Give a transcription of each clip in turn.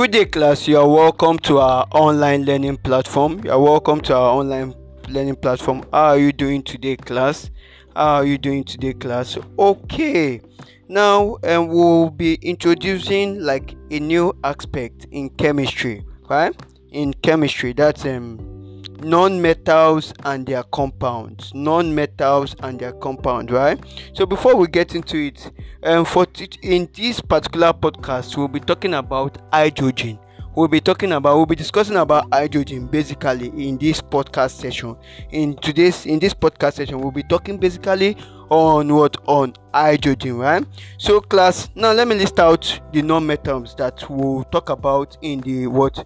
Good day, class. You are welcome to our online learning platform. You are welcome to our online learning platform. How are you doing today, class? How are you doing today, class? Okay. Now, um, we'll be introducing like a new aspect in chemistry, right? In chemistry, that's um non-metals and their compounds. Non-metals and their compound right? So before we get into it um for t- in this particular podcast we'll be talking about hydrogen. We'll be talking about we'll be discussing about hydrogen basically in this podcast session. In today's in this podcast session we'll be talking basically on what? On hydrogen right? So class now let me list out the non-metals that we'll talk about in the what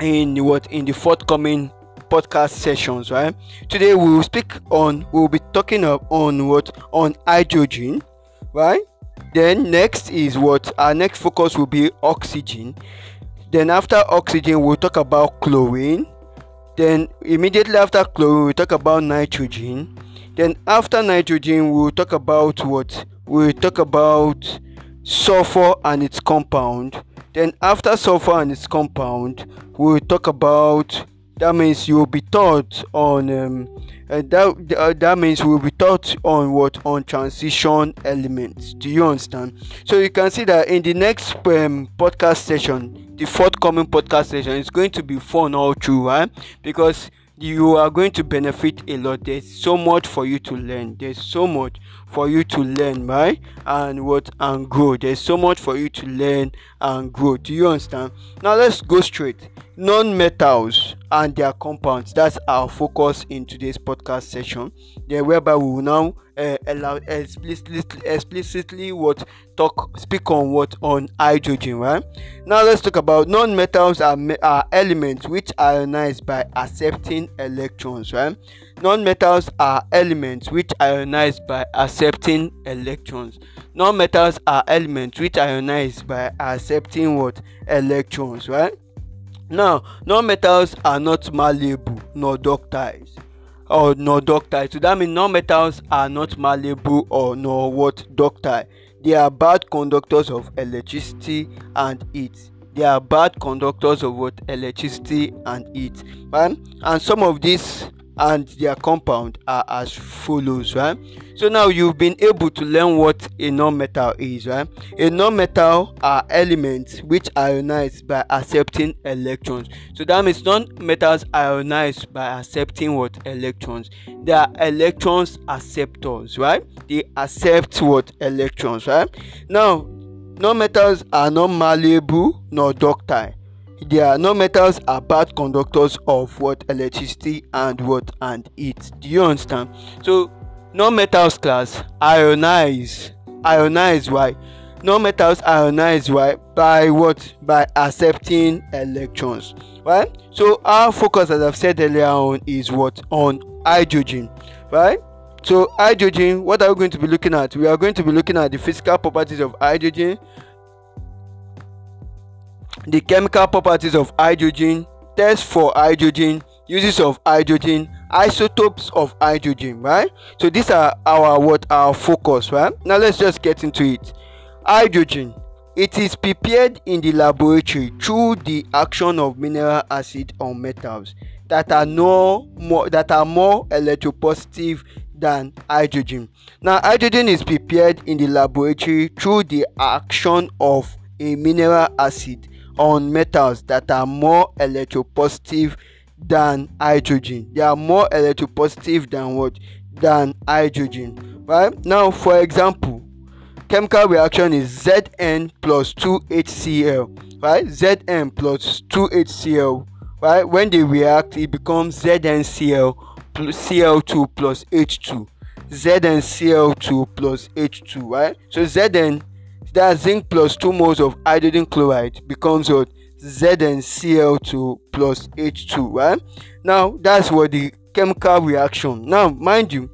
in what in the forthcoming podcast sessions right? Today we will speak on we will be talking on what on hydrogen right? Then next is what our next focus will be oxygen. Then after oxygen we'll talk about chlorine. Then immediately after chlorine we'll talk about nitrogen. Then after nitrogen we'll talk about what? We'll talk about sulfur and its compound then after sulfur and its compound we'll talk about that means you will be taught on um, uh, that uh, that means we will be taught on what? On transition elements. Do you understand? So you can see that in the next um, podcast session the forthcoming podcast session is going to be fun all through right? Because you are going to benefit a lot. There's so much for you to learn. There's so much for you to learn right and what and grow. There's so much for you to learn and grow. Do you understand? Now let's go straight non-metals and their compounds. That's our focus in today's podcast session. Then whereby we will now uh, allow explicitly, explicitly what talk speak on what on hydrogen right? Now let's talk about non-metals are, are elements which ionize by accepting electrons right? Non-metals are elements which ionize by accepting electrons. Non-metals are elements which ionize by accepting what? Electrons right now non-metals are not malleable nor ductile or nor ductile so that means non-metals are not malleable or nor what ductile they are bad conductors of electricity and heat. They are bad conductors of what? Electricity and heat. Right and some of these and their compound are as follows right? So now you've been able to learn what a non-metal is right? A non-metal are elements which ionize by accepting electrons. So that means non-metals ionize by accepting what? Electrons. They are electrons acceptors right? They accept what? Electrons right? Now non-metals are not malleable nor ductile their non-metals are bad conductors of what electricity and what and heat do you understand? So non-metals class. Ionize. Ionize why? Non-metals ionize why? By what? By accepting electrons. Right so our focus as i've said earlier on is what? On hydrogen. Right so hydrogen what are we going to be looking at? We are going to be looking at the physical properties of hydrogen the chemical properties of hydrogen tests for hydrogen uses of hydrogen isotopes of hydrogen right? So these are our what our focus right? Now let's just get into it. Hydrogen it is prepared in the laboratory through the action of mineral acid on metals that are no more that are more electropositive than hydrogen. Now hydrogen is prepared in the laboratory through the action of a mineral acid on metals that are more electropositive than hydrogen. They are more electropositive than what? Than hydrogen. Right? Now for example chemical reaction is zn plus 2hcl right? Zn plus 2hcl right? When they react it becomes zncl plus cl2 plus h2 zncl2 plus h2 right? So zn that zinc plus 2 moles of hydrogen chloride becomes what? ZnCl2 plus H2 right? Now that's what the chemical reaction. Now mind you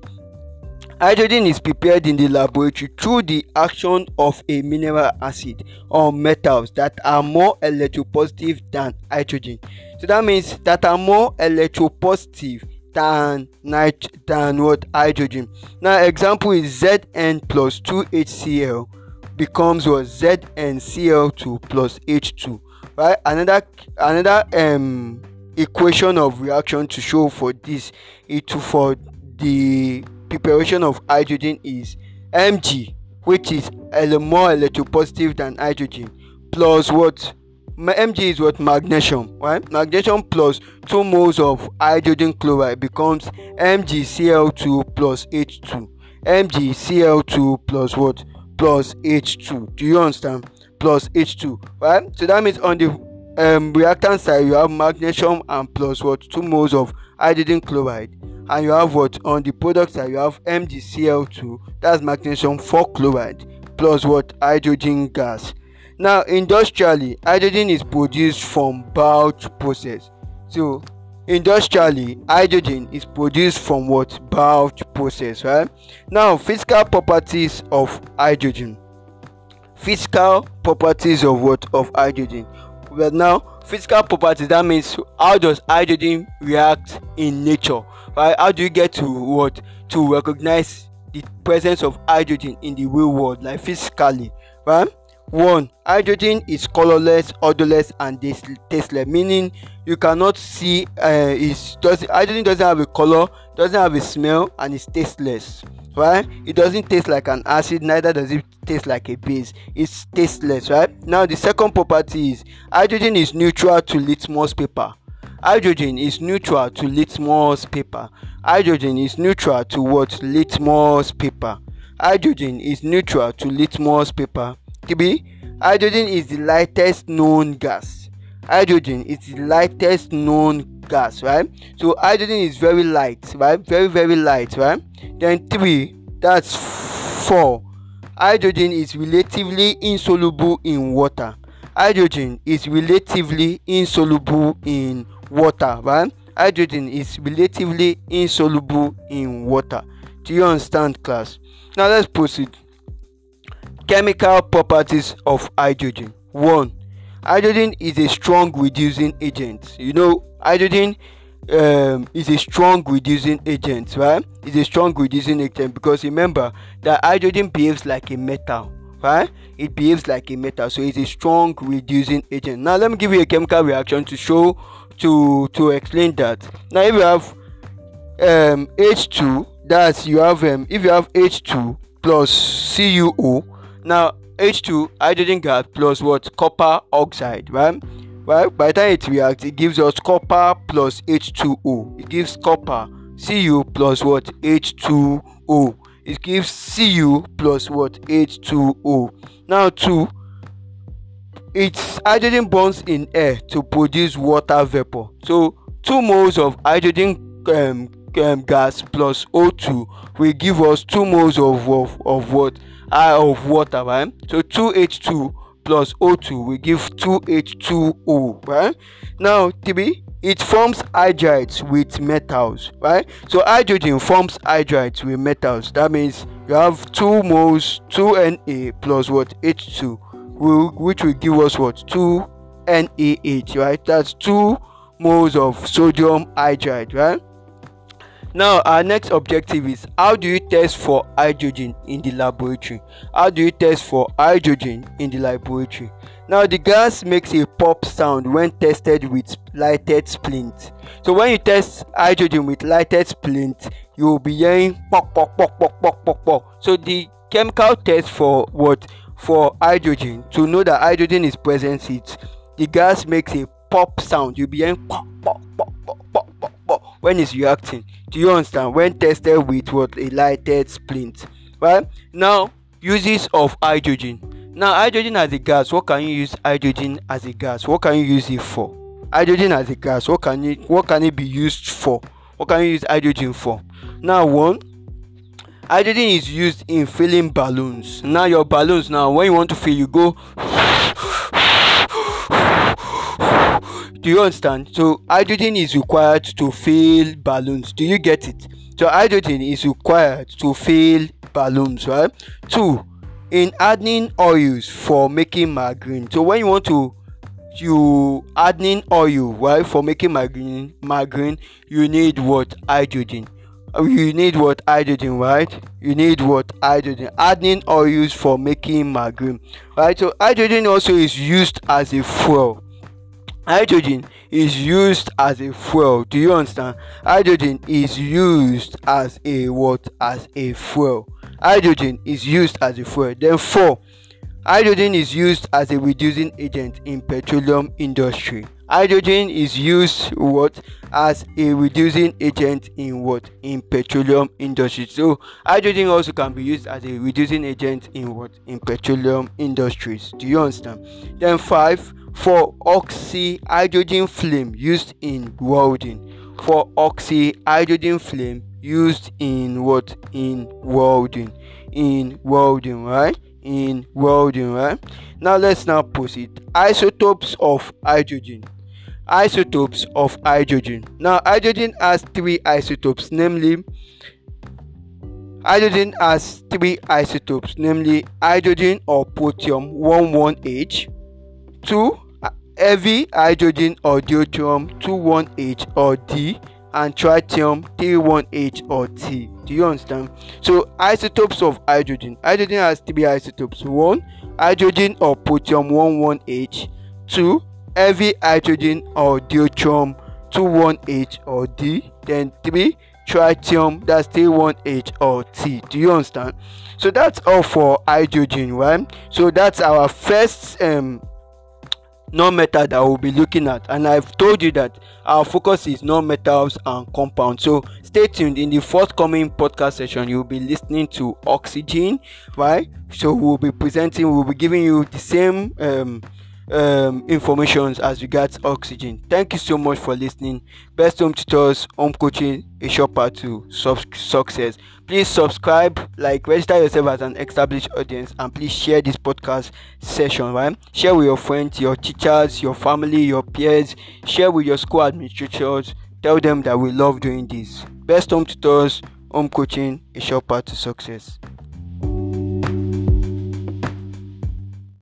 hydrogen is prepared in the laboratory through the action of a mineral acid or metals that are more electropositive than hydrogen. So that means that are more electropositive than nit than what? Hydrogen. Now example is zn plus 2hcl becomes what ZnCl2 plus H2 right? Another another um equation of reaction to show for this it for the preparation of hydrogen is mg which is a more electropositive than hydrogen plus what? Mg is what? Magnesium right? Magnesium plus 2 moles of hydrogen chloride becomes mgcl2 plus h2 mgcl2 plus what plus h2 do you understand? Plus h2 right so that means on the um, reactant side you have magnesium and plus what? 2 moles of hydrogen chloride. And you have what? On the product side you have mgcl2 that's magnesium 4 chloride plus what? Hydrogen gas. Now industrially hydrogen is produced from batch process. So industrially hydrogen is produced from what? Batch process right? Now physical properties of hydrogen. Physical properties of what? Of hydrogen. Well now physical properties that means how does hydrogen react in nature right? How do you get to what? To recognize the presence of hydrogen in the real world like physically right one hydrogen is colorless odorless and tasteless meaning you cannot see uh, is does hydrogen doesn't have a color doesn't have a smell and it's tasteless. Right it doesn't taste like an acid neither does it taste like a base. It's tasteless right? Now the second property is hydrogen is neutral to litmus paper. Hydrogen is neutral to litmus paper. Hydrogen is neutral to what? Litmus paper. Hydrogen is neutral to litmus paper TB, hydrogen is the lightest known gas. Hydrogen is the lightest known gas, right? So hydrogen is very light, right? Very, very light, right? Then three, that's four. Hydrogen is relatively insoluble in water. Hydrogen is relatively insoluble in water, right? Hydrogen is relatively insoluble in water. Do you understand, class? Now let's proceed. Chemical properties of hydrogen. 1. Hydrogen is a strong reducing agent. You know, hydrogen um, is a strong reducing agent, right? It's a strong reducing agent because remember that hydrogen behaves like a metal, right? It behaves like a metal, so it's a strong reducing agent. Now, let me give you a chemical reaction to show to to explain that. Now, if you have um, H2, that's you have um, if you have H2 plus CuO now H2 hydrogen gas plus what? Copper oxide right? Right by the time it reacts it gives us copper plus H2O it gives copper Cu plus what? H2O it gives Cu plus what? H2O now 2 its hydrogen bonds in air to produce water vapor. So 2 moles of hydrogen um, um, gas plus O2 will give us 2 moles of, of, of what of water right? So 2h2 plus o2 will give 2h2o right? Now tb it forms hydrides with metals right? So hydrogen forms hydrides with metals. That means you have 2 moles 2 na plus what? H2 will, which will give us what? 2 NaH right? That's 2 moles of sodium hydride right now our next objective is how do you test for hydrogen in the laboratory? How do you test for hydrogen in the laboratory? Now the gas makes a pop sound when tested with lighted splint. So when you test hydrogen with lighted splint you will be hearing pop pop pop pop pop pop pop. So the chemical test for what? For hydrogen to know that hydrogen is present it the gas makes a pop sound. You'll be hearing pop pop when it's reacting? Do you understand? When tested with what? A lighted splint. Right now uses of hydrogen. Now hydrogen as a gas what can you use hydrogen as a gas? What can you use it for? Hydrogen as a gas what can it what can it be used for? What can you use hydrogen for? Now one hydrogen is used in filling balloons. Now your balloons now when you want to fill you go do you understand? So hydrogen is required to fill balloons. Do you get it? So hydrogen is required to fill balloons right? Two in adding oils for making margarine. So when you want to you adding oil right for making margarine margarine you need what? Hydrogen. You need what? Hydrogen right? You need what? Hydrogen. Hardening oils for making margarine right? So hydrogen also is used as a fuel hydrogen is used as a fuel. Do you understand? Hydrogen is used as a what? As a fuel. Hydrogen is used as a fuel. Then four hydrogen is used as a reducing agent in petroleum industry. Hydrogen is used what? As a reducing agent in what? In petroleum industry. So hydrogen also can be used as a reducing agent in what? In petroleum industries. Do you understand? Then five for oxy hydrogen flame used in welding. For oxy hydrogen flame used in what? In welding. In welding right? In welding right? Now let's now proceed isotopes of hydrogen. Isotopes of hydrogen. Now hydrogen has three isotopes namely hydrogen has three isotopes namely hydrogen or protium 11h 2 heavy hydrogen or deuterium 21h or d and tritium 31h or t do you understand so isotopes of hydrogen hydrogen has three isotopes one hydrogen or protium 11h 2 heavy hydrogen or deuterium 21H or D, then 3 tritium that's T1H or T. Do you understand? So that's all for hydrogen, right? So that's our first um non-metal that we'll be looking at. And i've told you that our focus is non-metals and compounds so stay tuned. In the forthcoming podcast session you'll be listening to oxygen right? So we'll be presenting we'll be giving you the same um um, information as regards oxygen. Thank you so much for listening. Best home tutors, home coaching, a short part to success. Please subscribe, like, register yourself as an established audience, and please share this podcast session. Right? Share with your friends, your teachers, your family, your peers. Share with your school administrators. Tell them that we love doing this. Best home tutors, home coaching, a short part to success.